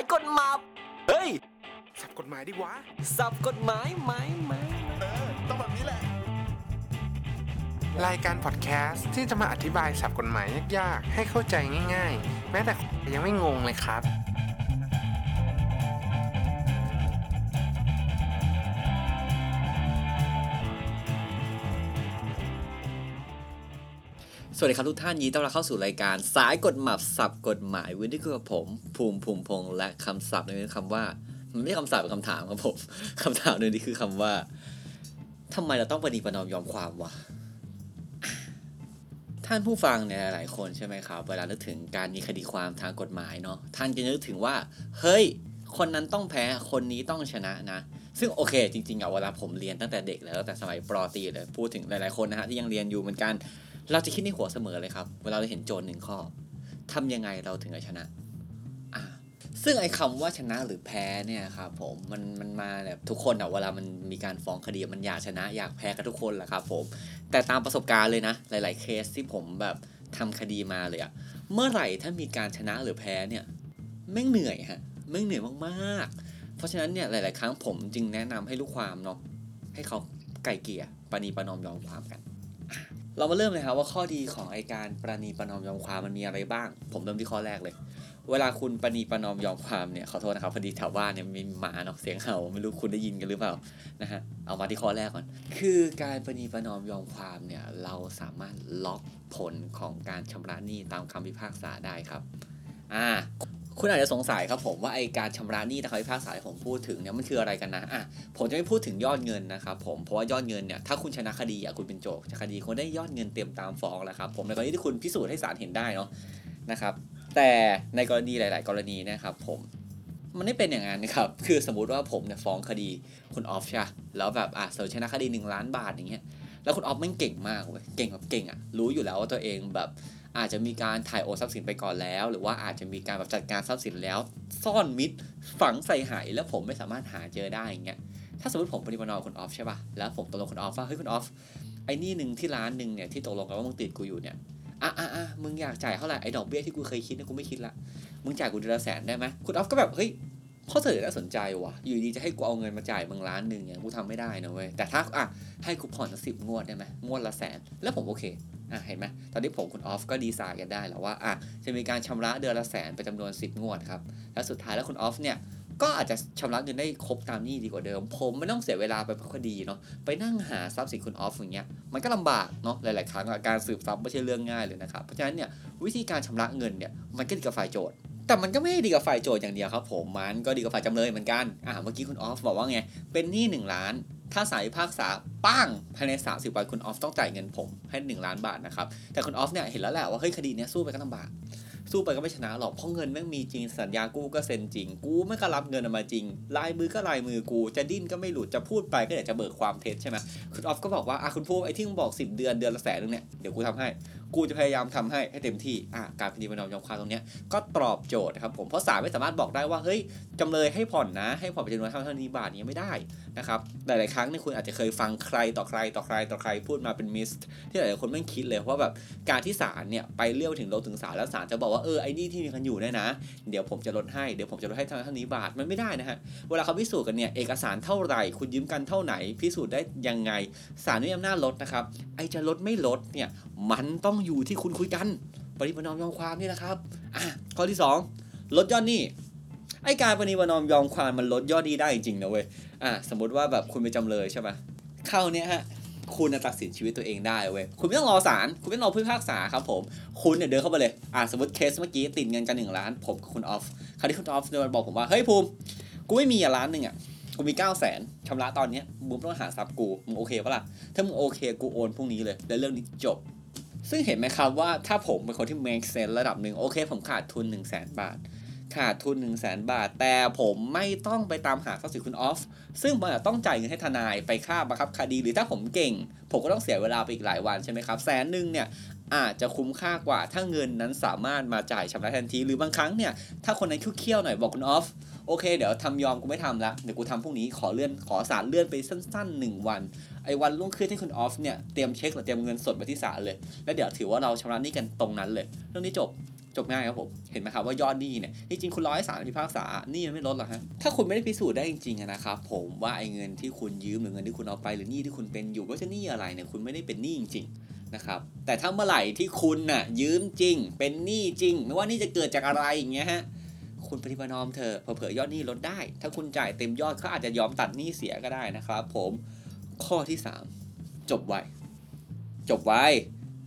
ายกฎหมายเฮ้ย สับกฎหมายดิวะ สับกฎหมายไหมไหมเออ ต้องแบบนี้แหละ รายการพอดแคสต์ที่จะมาอธิบายสับกฎหมายยากๆ ให้เข้าใจง่าย ๆ แม้แต่ยังไม่งงเลยครับ สวัสดีครับทุกท่านยินดีต้อนรับเข้าสู่รายการ สายกฎหมายสับกฎหมายวันนี้คือผม ภูมิภูมิพงษ์และคำศัพท์ในนี้คำว่ามันไม่ใช่คำศัพท์เป็นคำถามครับผมคำถามในนี้คือคำว่าทำไมเราต้องปฏิประนอมยอมความวะท่านผู้ฟังเนี่ยหลายคนใช่ไหมครับ เวลานึกถึงการมีคดีความทางกฎหมายเนาะท่านจะนึกถึงว่า เฮ้ย คนนั้นต้องแพ้คนนี้ต้องชนะนะซึ่งโอเค จริงๆอะเวลาผมเรียนตั้งแต่เด็กแล้วตั้งแต่สมัยปรตีเลยพูดถึงหลายๆคนนะฮะที่ยังเรียนอยู่เหมือนกัน เราจะคิดในหัวเสมอเลยครับ เวลาเราเห็นโจทย์หนึ่งข้อทำยังไงเราถึงจะชนะอ่าซึ่งไอ้คำว่าชนะหรือแพ้เนี่ยครับผมมันมันมาแบบทุกคนอะเวลามันมีการฟ้องคดีมันอยากชนะอยากแพ้กันทุกคนแหละครับผมแต่ตามประสบการณ์เลยนะ หลาย ๆ เคสที่ผมแบบทำคดีมาเลยอะเมื่อไหร่ถ้ามีการชนะหรือแพ้เนี่ยแม่งเหนื่อยฮะแม่งเหนื่อยมากๆ เพราะฉะนั้นเนี่ยหลาย ๆ ครั้งผมจึงแนะนำให้ลูกความเนาะให้เขาไก่เกลี่ยปณีประนอมยอมความกัน เรามาเริ่มเลยครับว่าข้อดีของไอการประนีประนอมยอมความมันมีอะไรบ้าง ผมเริ่มที่ข้อแรกเลย เวลาคุณประนีประนอมยอมความเนี่ยขอโทษนะครับพอดีแถวบ้านเนี่ยมีหมาเนาะเสียงเห่าไม่รู้คุณได้ยินกันหรือเปล่านะฮะเอามาที่ข้อแรกก่อน คือการประนีประนอมยอมความเนี่ยเราสามารถล็อกผลของการชำระหนี้ตามคำพิพากษาได้ครับอ่า คุณอาจจะสงสัยครับผมว่าไอการชำระหนี้ตามคำพิพากษาที่ผมพูดถึงเนี่ยมันคืออะไรกันนะอะผมจะไม่พูดถึงยอดเงินนะครับผมเพราะว่ายอดเงินเนี่ยถ้าคุณชนะคดีอะคุณเป็นโจทย์คดีคุณได้ยอดเงินเต็มตามฟ้องแล้วครับผมในกรณีที่คุณพิสูจน์ให้ศาลเห็นได้เนาะนะครับ แต่ในกรณีหลาย ๆ กรณีนะครับผมมันไม่เป็นอย่างนั้นครับ คือสมมุติว่าผมเนี่ยฟ้องคดีคุณออฟใช่แล้วแบบอะเสนอชนะคดี 1 ล้านบาทอย่างเงี้ย แล้วคุณออฟม่งเก่งมากเว้ย เก่งแบบเก่งอะ รู้อยู่แล้วว่าตัวเองแบบ อาจจะมีการถ่ายโอนทรัพย์สินไปก่อนแล้ว หรือว่าอาจจะมีการแบบจัดการทรัพย์สินแล้ว ซ่อนมิดฝังใส่หายแล้วผมไม่สามารถหาเจอได้อย่างเงี้ยถ้าสมมติผมปฏิบัตินอคุณออฟใช่ป่ะแล้วผมตกลงคุณออฟว่าเฮ้ยคุณออฟไอ้นี่หนึ่งที่ร้านหนึ่งเนี่ยที่ตกลงกันว่ามึงติดกูอยู่เนี่ยอะอะอะมึงอยากจ่ายเท่าไหร่ไอ้ดอกเบี้ยที่กูเคยคิดเนี่ยกูไม่คิดละมึงจ่ายกูเดือนละแสนได้ไหมคุณออฟก็แบบเฮ้ย ข้อเสนอน่าสนใจว่ะ อยู่ดีจะให้กูเอาเงินมาจ่ายมึงล้านหนึ่งเนี่ยกูทำไม่ได้นะเว้ย แต่ถ้าอะให้กูผ่อนสิบงวดได้ไหมงวดละแสน แล้วผมโอเค อะเห็นไหมตอนนี้ผมคุณออฟก็ดีไซน์กันได้แล้วว่าอะจะมีการชำระเดือนละแสนเป็นจำนวน 10 งวดครับ และสุดท้ายแล้วคุณออฟเนี่ยก็อาจจะชำระเงินได้ครบตามนี้ดีกว่าเดิม ผมไม่ต้องเสียเวลาไปพราะคดีเนาะไปนั่งหาทรัพย์สินคุณออฟอย่างเงี้ยมันก็ลำบากเนาะหลาย ๆ ครั้งอะการสืบทรัพย์ไม่ใช่เรื่องง่ายเลยนะครับเพราะฉะนั้นเนี่ยวิธีการชำระเงินเนี่ยมันก็ดีกับฝ่ายโจทย์ แต่มันก็ไม่ดีกับฝ่ายโจทย์อย่างเดียวครับ ผมมันก็ดีกับฝ่ายจำเลยเหมือนกันอ่าเมื่อกี้คุณออฟบอกว่าไงเป็นหนี้หนึ่งล้าน ถ้าสายพิพากษาปั้งภายใน 30วันคุณออฟต้องจ่ายเงินผมให้ 1 ล้านบาทนะครับแต่คุณออฟเนี่ยเห็นแล้วแหละว่าเฮ้ยคดีเนี้ยสู้ไปก็ลำบากสู้ไปก็ไม่ชนะหรอกเพราะเงินแม่งมีจริงสัญญากู้ก็เซ็นจริง กูไม่ก็รับเงินออกมาจริง ลายมือก็ลายมือกู จะดิ้นก็ไม่หลุดจะพูดไปก็เดี๋ยวจะเบิกความเท็จใช่ไหมคุณออฟก็บอกว่าอะคุณพูดไอ้ที่มึงบอก 10 เดือนเดือนละแสนนึงเนี่ยเดี๋ยวกูทำให้ กูจะพยายามทำให้ให้เต็มที่อะการพนีประนอมยอมความตรงเนี้ยก็ตอบโจทย์นะครับผมเพราะศาลไม่สามารถบอกได้ว่าเฮ้ยจำเลยให้ผ่อนนะ ให้ผ่อนเป็นจำนวนเท่าเท่านี้บาทนี้ไม่ได้นะครับหลายๆครั้งเนี่ยคุณอาจจะเคยฟังใครต่อใครต่อใครต่อใครพูดมาเป็นมิสที่หลายๆคนไม่คิดเลยว่าแบบการที่ศาลเนี่ยไปเลี้ยวถึงโลถึงศาลแล้วศาลจะบอกว่าเออไอ้นี่ที่มีกันอยู่เนี่ยนะ เดี๋ยวผมจะลดให้เดี๋ยวผมจะลดให้เท่าเท่านี้บาทมันไม่ได้นะฮะเวลาเขาพิสูจน์กันเนี่ยเอกสารเท่าไหร่คุณยืมกันเท่าไหนพิสูจน์ได้ยังไงศาลไม่มีอำนาจลดนะครับไอ้จะลดไม่ลดเนี่ยมันต้องอยู่ที่คุณคุยกันปฏิบัตินอมยอมความนี่แหละครับอะข้อที่สองลดยอดหนี้ไอการปฏิบัตินอมยอมความมันลดยอดหนี้ได้จริงๆนะเว้ยอะสมมติว่าแบบคุณเป็นจำเลยใช่ปะเข้าเนี่ยฮะคุณตัดสินชีวิตตัวเองได้เว้ย คุณไม่ต้องรอศาล คุณไม่ต้องรอผู้พิพากษาครับผม คุณเนี่ยเดินเข้าไปเลย อ่าสมมติเคสเมื่อกี้ติดเงินกันหนึ่งล้าน ผมกับคุณออฟ คราวนี้คุณออฟเดินมาบอกผมว่า เฮ้ยภูมิ กูไม่มีอะล้านหนึ่งอะ กูมี9ก้าแสนชำระตอนเนี้ยมึงต้องหาทรัพย์กู มึงโอเคปะล่ะ ถ้ามึงโอเค กูโอนพรุ่งนี้เลย แล้วเรื่องนี้จบ ซึ่งเห็นไหมครับว่าถ้าผมเป็นคนที่ make sense ระดับหนึ่งโอเค ผมขาดทุน 1 0 0 0 0แสนบาท ขาดทุน 1 0 0 0 0แสนบาท แต่ผมไม่ต้องไปตามหาทรัพย์สินคุณออฟ ซึ่งผมอาจจะต้องจ่ายเงินให้ทนายไปค่าบังคับคดี หรือถ้าผมเก่ง ผมก็ต้องเสียเวลาไปอีกหลายวันใช่ไหมครับแสนหนึ่งเนี่ยอาจจะคุ้มค่ากว่าถ้าเงินนั้นสามารถมาจ่ายชำระทันที หรือบางครั้งเนี่ยถ้าคนนั้นเคี้ยวๆหน่อยบอกคุณออฟ โอเค เดี๋ยวทำยอมกูไม่ทำละเดี๋ยวกูทำพรุ่งนี้ขอเลื่อนขอสารเลื่อนไปสั้นๆ1วันไอ้วันรุ่งขึ้นให้คุณออฟเนี่ยเตรียมเช็คหรือเตรียมเงินสดไปที่ศาลเลย แล้วเดี๋ยวถือว่าเราชำระหนี้กันตรงนั้นเลย เรื่องนี้จบจบง่ายครับผม เห็นไหมครับว่ายอดหนี้เนี่ยจริงๆคุณร้อยสารพิพากษาหนี้มันไม่ลดหรอกฮะถ้าคุณไม่ได้พิสูจน์ได้จริงๆนะครับผมว่าไอ้เงินที่คุณยืมหรือเงินที่คุณเอาไปหรือหนี้ที่คุณเป็นอยู่ว่าจะหนี้อะไรเนี่ยคุณไม่ได้เป็นหนี้จริงๆนะครับแต่ถ้าเมื่อไหร่ที่คุณน่ะยืมจริง เป็นหนี้จริง ไม่ว่านี่จะเกิดจากอะไรอย่างเงี้ยฮะ คุณปฏิบัตินอมเถอะเผื่อยอดหนี้ลดได้ ถ้าคุณจ่ายเต็มยอดเขาอาจจะยอมตัดหนี้เสียก็ได้นะครับ ผมข้อที่ 3 จบไวจบไว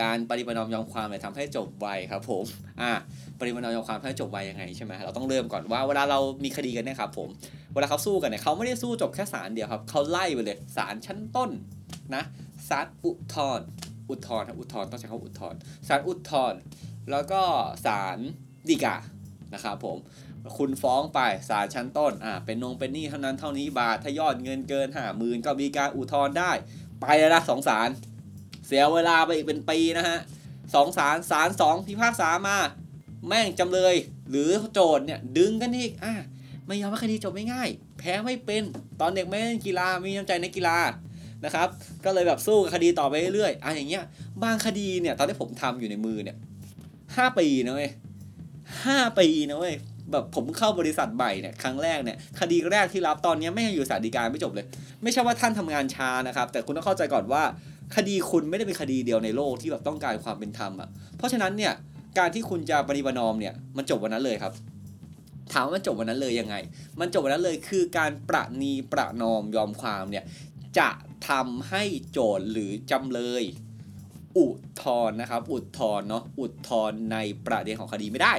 การปฏิบัตินอมยอมความเนี่ยทำให้จบไวครับ ผมอ่าปฏิบัตินอมยอมความให้จบไวยังไงใช่ไหมเราต้องเริ่มก่อนว่าเวลาเรามีคดีกันเนี่ยครับผมเวลาเขาสู้กันเนี่ยเขาไม่ได้สู้จบแค่ศาลเดียวครับเขาไล่ไปเลยศาลชั้นต้นนะศาลอุทธรอุทธรณ์ครับอุทธรณ์ต้องใช้คำอุทธรณ์ศาลอุทธรณ์แล้วก็ศาลฎีกา นะครับผม คุณฟ้องไปศาลชั้นต้นอ่าเป็นนงเป็นหนี้เท่านั้นเท่านี้บาทถ้ายอดเงินเกินห้าหมื่นก็มีการอุทธรณ์ได้ ไปแล้วนะสองศาลเสียเวลาไปอีกเป็นปีนะฮะสองศาลศาลสองพิพากษามา แม่งจำเลย หรือโจทย์เนี่ยดึงกันอีกอะไม่ยอมให้คดีจบไม่ง่าย แพ้ไม่เป็นตอนเด็กไม่เล่นกีฬามีน้ำใจในกีฬานะครับก็เลยแบบสู้กับคดีต่อไปเรื่อยๆอะอย่างเงี้ยบางคดีเนี่ยตอนที่ผมทำอยู่ในมือเนี่ยห้าปีนะเว้ย ห้าปีนะเว้ยแบบผมเข้าบริษัทใหม่เนี่ยครั้งแรกเนี่ยคดีแรกที่รับตอนนี้ไม่ยังอยู่สารดีกาไม่จบเลย ไม่ใช่ว่าท่านทำงานช้านะครับ แต่คุณต้องเข้าใจก่อนว่า คดีคุณไม่ได้เป็นคดีเดียวในโลกที่แบบต้องการความเป็นธรรมอะเพราะฉะนั้นเนี่ยการที่คุณจะปฏิบัตินอมเนี่ยมันจบวันนั้นเลยครับ ถามว่ามันจบวันนั้นเลยยังไง มันจบวันนั้นเลยคือการประนีประนอมยอมความเนี่ยจะทำให้โจทย์หรือจำเลย อุทธรณ์นะครับ อุทธรณ์เนาะอุทธรณ์ในประเด็นของคดีไม่ได้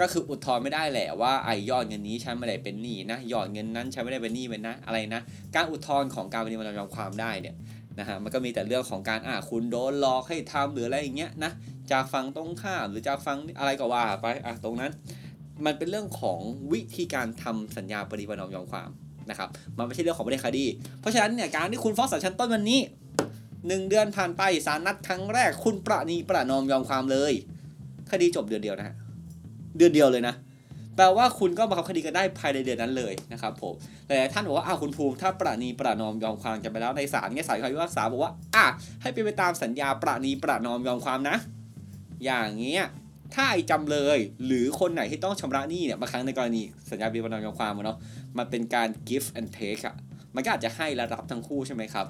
ก็คืออุทธรณ์ไม่ได้แหละว่าไอ้ยอดเงินนี้ฉันไม่ได้เป็นหนี้นะยอดเงินนั้นฉันไม่ได้เป็นหนี้เป็นนะอะไรนะ การอุทธรณ์ของการปฏิบัติยอมความได้เนี่ยนะฮะมันก็มีแต่เรื่องของการอ่าคุณโดนหลอกให้ทำหรืออะไรอย่างเงี้ยนะจากฟังตรงข้ามหรือจากฟังอะไรก็ว่าไปอะตรงนั้น มันเป็นเรื่องของวิธีการทำสัญญาปฏิบัติยอมความนะครับมันไม่ใช่เรื่องของประเด็นคดี เพราะฉะนั้นเนี่ยการที่คุณฟ้องศาลชั้นต้นวันนี้หนึ่งเดือนผ่านไปศาลนัดครั้งแรกคุณประนีประนอมยอมความเลย คดีจบเดือนเดียวนะฮะ เดือนเดียวเลยนะ แปลว่าคุณก็บังคับคดีกันได้ภายในเดือนนั้นเลยนะครับผมหลายท่านบอกว่าอ้าวคุณภูมิถ้าประนีประนอมยอมความกันไปแล้วในศาลเนี่ยศาลคำพิพากษาบอกว่าอะให้เป็นไปตามสัญญาประนีประนอมยอมความนะ อย่างเงี้ยถ้าไอ้จำเลยหรือคนไหนที่ต้องชำระหนี้เนี่ยบางครั้งในกรณีสัญญาประนอมยอมความเนาะมันเป็นการ give and take อะมันก็อาจจะให้และรับทั้งคู่ใช่ไหมครับ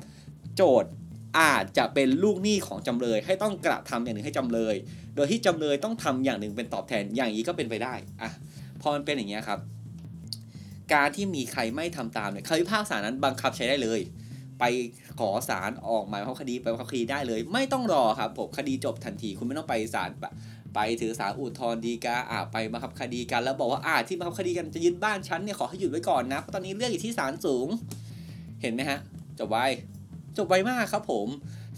โจทย์ อาจจะเป็นลูกหนี้ของจำเลย ให้ต้องกระทำอย่างหนึ่งให้จำเลย โดยที่จำเลยต้องทำอย่างหนึ่งเป็นตอบแทนอย่างนี้ก็เป็นไปได้อะพอมันเป็นอย่างเงี้ยครับ การที่มีใครไม่ทำตามเนี่ยคำพิพากษานั้นบังคับใช้ได้เลย ไปขอศาลออกหมายบังคับคดีไปบังคับคดีได้เลย ไม่ต้องรอครับผมคดีจบทันที คุณไม่ต้องไปศาลไปถือศาอุทธรณ์ฎีกาอ่าไปบังคับคดีกัน แล้วบอกว่าอ่าที่บังคับคดีกันจะยึดบ้านฉันเนี่ยขอให้หยุดไว้ก่อนนะเพราะตอนนี้เรื่องอยู่ที่ศาลสูง เห็นไหมฮะจบไว จบไวมากครับผม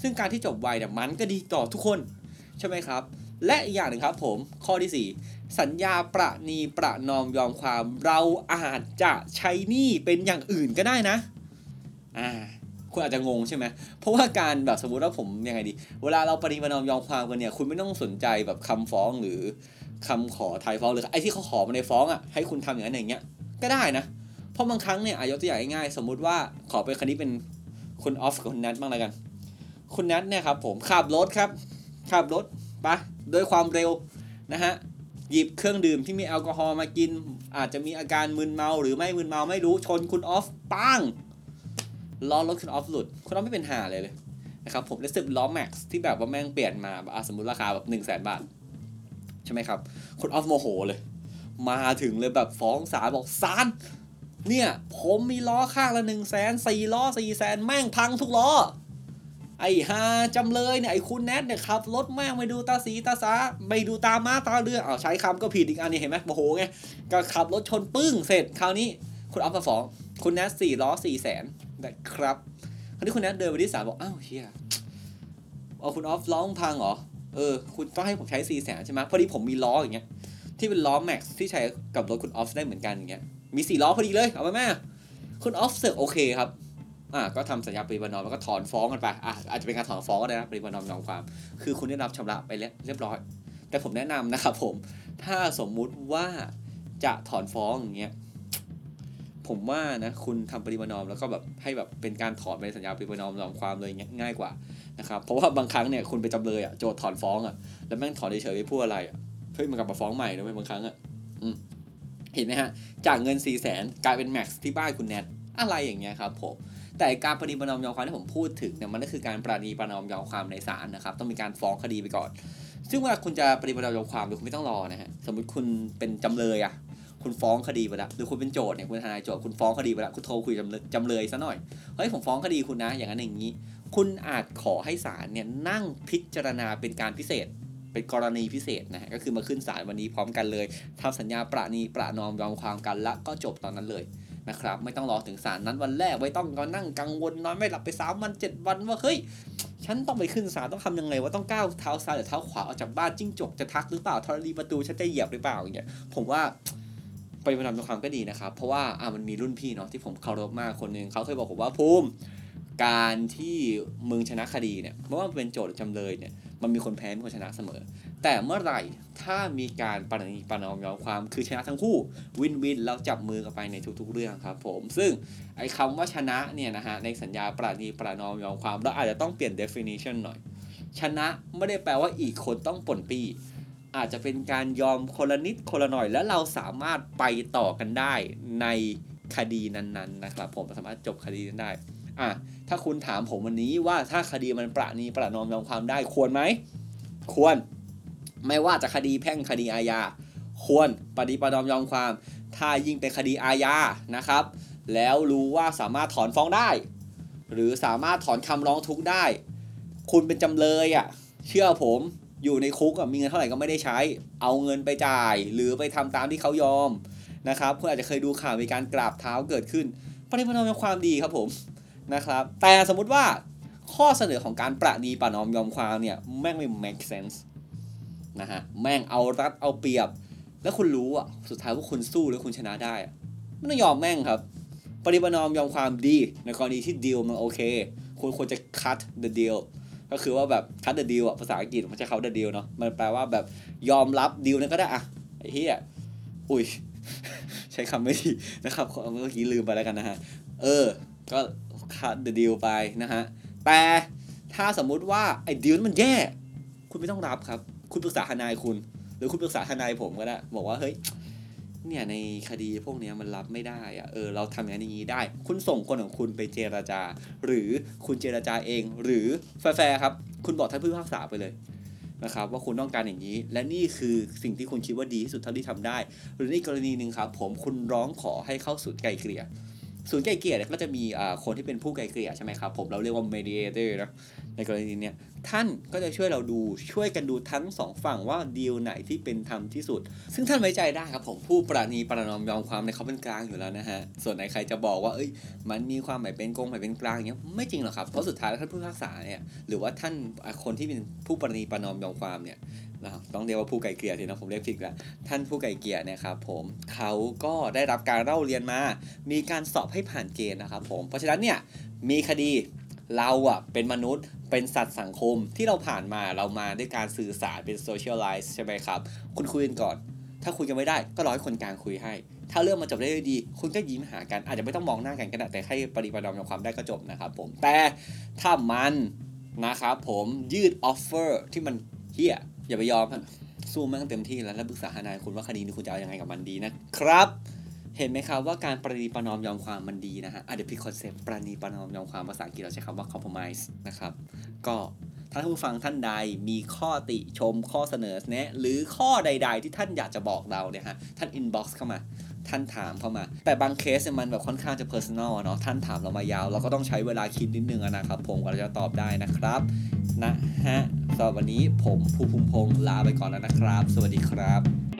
ซึ่งการที่จบไวเนี่ยมันก็ดีต่อทุกคนใช่ไหมครับ และอีกอย่างหนึ่งครับผมข้อที่ 4 สัญญาประนีประนอมยอมความ เราอาจจะใช้หนี้เป็นอย่างอื่นก็ได้นะอ่าคุณอาจจะงงใช่ไหม เพราะว่าการแบบสมมติว่าผมยังไงดี เวลาเราประนีประนอมยอมความกันเนี่ย คุณไม่ต้องสนใจแบบคำฟ้องหรือคำขอไทยฟ้องหรือไอ้ที่เขาขอมาในฟ้องอะ ให้คุณทำอย่างนั้นอย่างเงี้ย ก็ได้นะ เพราะบางครั้งเนี่ยอายกตัวอย่างง่ายๆ สมมุติว่าขอเป็นคดีเป็น คุณออฟกับคุณนัทบ้างแล้วกัน คุณนัทเนี่ยครับผมขับรถครับขับรถไปด้วยความเร็วนะฮะหยิบเครื่องดื่มที่มีแอลกอฮอล์มากิน อาจจะมีอาการมึนเมาหรือไม่มึนเมาไม่รู้ชนคุณออฟปังล้อรถคุณออฟหลุด คุณออฟไม่เป็นหาเลยเลยนะครับผมได้สืบล้อแม็กซ์ที่แบบว่าแม่งเปลี่ยนมาสมมติราคาแบบหนึ่งแสนบาท ใช่ไหมครับ คุณออฟโมโหเลย มาถึงเลยแบบฟ้องศาลบอกศาล เนี่ย ผมมีล้อข้างละหนึ่งแสนสี่ล้อสี่แสนแม่งพังทุกล้อ ไอ้ฮาจำเลยเนี่ย ไอ้คุณแนทเนี่ยขับรถแม่งไม่ดูตาสีตาสาไม่ดูตามาตาเรืออ้าวใช้คำก็ผิดอีกอันนี้เห็นไหมโมโหไงก็ขับรถชนปึ้งเสร็จคราวนี้คุณออฟมาฟ้องคุณแนทสี่ล้อสี่แสนนะครับคราวนี้คุณแนทเดินไปที่ศาลบอกอ้าวเฮียเอาคุณออฟล้อพังเหรอเออคุณต้องให้ผมใช้สี่แสนใช่ไหมพอดีผมมีล้ออย่างเงี้ยที่เป็นล้อแม็กซ์ที่ใช้กับรถคุณออฟได้เหมือนกันอย่างเงี้ย มีสี่ล้อพอดีเลยเอาไปแม่คุณออฟเสือกโอเคครับอ่าก็ทำสัญญาปฏิบัตินอมแล้วก็ถอนฟ้องกันไปอะอาจจะเป็นการถอนฟ้องก็ได้นะปฏิบัตินอมยอมความ คือคุณได้รับชำระไปเรียบร้อย แต่ผมแนะนำนะครับผม ถ้าสมมุติว่าจะถอนฟ้องอย่างเงี้ยผมว่านะคุณทำปฏิบัตินอมแล้วก็แบบให้แบบเป็นการถอนไปสัญญาปฏิบัตินอมยอมความเลยง่ายกว่านะครับเพราะว่าบางครั้งเนี่ยคุณไปจำเลยอะโจทย์ถอนฟ้องอะแล้วแม่งถอนเฉยๆไม่พูดอะไรอะเฮ้ยมันกลับมาฟ้องใหม่นะเว้ยบางครั้งอะอืม เห็นไหมฮะ จากเงิน4ี่แสนกลายเป็นแม็กซ์ที่บ้านคุณแนทอะไรอย่างเงี้ยครับผมแต่การประนีประนอมยอมความที่ผมพูดถึงเนี่ยมันก็คือการประนีประนอมยอมความในศาลนะครับต้องมีการฟ้องคดีไปก่อน ซึ่งเวลาคุณจะประนีประนอมยอมความคุณไม่ต้องรอนะฮะสมมติคุณเป็นจำเลยอะคุณฟ้องคดีไปแล้วหรือคุณเป็นโจทย์เนี่ยคุณทนายโจทย์คุณฟ้องคดีไปแล้วคุณโทรคุยจำเลยจำเลยซะหน่อยเฮ้ยผมฟ้องคดีคุณนะอย่างนั้นอย่างนี้ คุณอาจขอให้ศาลเนี่ยนั่งพิจารณาเป็นการพิเศษ เป็นกรณีพิเศษนะฮะก็คือมาขึ้นศาลวันนี้พร้อมกันเลยทำสัญญาประนีประนอมยอมความกันละก็จบตอนนั้นเลยนะครับไม่ต้องรอถึงศาลนั้นวันแรกไม่ต้องก็นั่งกังวลนอนไม่หลับไปสามวันเจ็ดวันว่าเฮ้ยฉันต้องไปขึ้นศาลต้องทำยังไงว่าต้องก้าวเท้าซ้ายหรือเท้าขวาออกจากบ้านจิ้งจกจะทักหรือเปล่าธรณีประตูฉันจะเหยียบหรือเปล่าอย่างเงี้ยผมว่าไปประนอมยอมความก็ดีนะครับ เพราะว่าอ่ามันมีรุ่นพี่เนาะที่ผมเคารพมากคนหนึ่งเขาเคยบอกผมว่าภูมิการที่มึงชนะคดีเนี่ยไม่ว่าเป็นโจทย์หรือจำเลยเนี่ย มันมีคนแพ้มีคนชนะเสมอ แต่เมื่อไหร่ถ้ามีการประนีประนอมยอมความคือชนะทั้งคู่วินวินแล้วจับมือกันไปในทุกๆเรื่องครับผมซึ่งไอ้คำว่าชนะเนี่ยนะฮะในสัญญาประนีประนอมยอมความเราอาจจะต้องเปลี่ยน definition หน่อย ชนะไม่ได้แปลว่าอีกคนต้องป่นปี้อาจจะเป็นการยอมคนละนิดคนละหน่อย แล้วเราสามารถไปต่อกันได้ในคดีนั้นๆนะครับผมสามารถจบคดีนั้นได้ อะถ้าคุณถามผมวันนี้ว่าถ้าคดีมันประนีประนอมยอมความได้ควรไหม ควร ไม่ว่าจะคดีแพ่งคดีอาญา ควรปฏิประนอมยอมความ ถ้ายิ่งเป็นคดีอาญานะครับ แล้วรู้ว่าสามารถถอนฟ้องได้ หรือสามารถถอนคำร้องทุกข์ได้ คุณเป็นจำเลยอะ่ะ เชื่อผมอยู่ในคุกมีเงินเท่าไหร่ก็ไม่ได้ใช้ เอาเงินไปจ่าย หรือไปทำตามที่เขายอมนะครับคุณอาจจะเคยดูข่าวมีการกราบเท้าเกิดขึ้นปฏิบัติเป็นความดีครับผม นะครับ แต่สมมุติว่าข้อเสนอของการประนีประนอมยอมความเนี่ยแม่งไม่ make sense นะฮะแม่งเอารัดเอาเปรียบ แล้วคุณรู้อะสุดท้ายว่าคุณสู้แล้วคุณชนะได้ไม่ต้องยอมแม่งครับ ปฏิบัตินอมยอมความดีในกรณีที่ดีลมันโอเคคุณควรจะ cut the deal ก็คือว่าแบบ cut the deal อะภาษาอังกฤษมันจะเขา the deal เนาะมันแปลว่าแบบยอมรับดีลนั้นก็ได้อะไอ้เหี้ยอุ้ย ใช้คำไม่ดีนะครับเมื่อกี้ลืมไปแล้วกันนะฮะเออ ก็ cut the deal ไปนะฮะ แต่ถ้าสมมุติว่าไอ้ดีลมันแย่ คุณไม่ต้องรับครับ คุณปรึกษาทนายคุณ หรือคุณปรึกษาทนายผมก็ได้ บอกว่าเฮ้ยเนี่ยในคดีพวกนี้มันรับไม่ได้อะเออเราทำอย่างนี้ได้ คุณส่งคนของคุณไปเจรจา หรือคุณเจรจาเอง หรือแฟร์ครับ คุณบอกท่านผู้พิพากษาไปเลยนะครับว่าคุณต้องการอย่างนี้ และนี่คือสิ่งที่คุณคิดว่าดีที่สุดเท่าที่ทำได้ หรือในกรณีหนึ่งครับ ผมคุณร้องขอให้เข้าศูนย์ไกลเกลี่ย ศูนย์ไกลเกลี่ยเนี่ยก็จะมีอ่าคนที่เป็นผู้ไกลเกลี่ยใช่ไหมครับผมเราเรียกว่า mediator นะในกรณีเนี้ยท่านก็จะช่วยเราดูช่วยกันดูทั้งสองฝั่งว่าดีลไหนที่เป็นธรรมที่สุด ซึ่งท่านไว้ใจได้ครับผมผู้ประนีประนอมยอมความในเขาเป็นกลางอยู่แล้วนะฮะส่วนไหนใครจะบอกว่าเอ้ย มันมีความหมายเป็นกงหมายเป็นกลางอย่างเงี้ยไม่จริงหรอกครับเพราะสุดท้ายแล้วท่านผู้พิพากษาเนี่ยหรือว่าท่านคนที่เป็นผู้ประนีประนอมยอมความเนี่ย นะต้องเรียกว่าผู้ไกลเกลี่ยทีนะผมเรียกผิดล้วท่านผู้ไกลเกลี่ยเนี่ยครับผมเขาก็ได้รับการเล่าเรียนมา มีการสอบให้ผ่านเกณฑ์นะครับผมเพราะฉะนั้นเนี่ยมีคดีเราอะเป็นมนุษย์เป็นสัตว์สังคมที่เราผ่านมาเรามาด้วยการสื่อสารเป็น socialize ใช่ไหมครับ คุณคุยกันก่อน ถ้าคุยกันไม่ได้ก็รอให้คนกลางคุยให้ ถ้าเรื่องมันจบได้ดี คุณก็ยิ้มหากัน อาจจะไม่ต้องมองหน้ากันก็ได้แต่ให้ปฏิบัติยอมความได้ก็จบนะครับผมแต่ถ้ามันนะครับผมยื่น offer ที่มันเหี้ย อย่าไปยอมสู้แม่งเต็มที่แล้วแล้วปรึกษาทนายคุณว่าคดีนี้คุณจะเอายังไงกับมันดีนะครับ เห็นไหมครับว่าการประนีประนอมยอมความมันดีนะฮะอะเดี๋ยวพี่ concept ประนีประนอมยอมความภาษาอังกฤษเราใช้คำว่า compromise นะครับ ก็ถ้าท่านผู้ฟังท่านใดมีข้อติชมข้อเสนอแนะหรือข้อใด ๆ ที่ท่านอยากจะบอกเราเนี่ยฮะท่าน inbox เข้ามาท่านถามเข้ามา แต่บางเคสเนี่ยมันแบบค่อนข้างจะ personal อะเนาะท่านถามเรามายาว เราก็ต้องใช้เวลาคิดนิดนึงนะครับ ผมกว่าจะตอบได้นะครับ นะฮะ สำหรับวันนี้ผมภูมิพงศ์ลาไปก่อนแล้วนะครับ สวัสดีครับ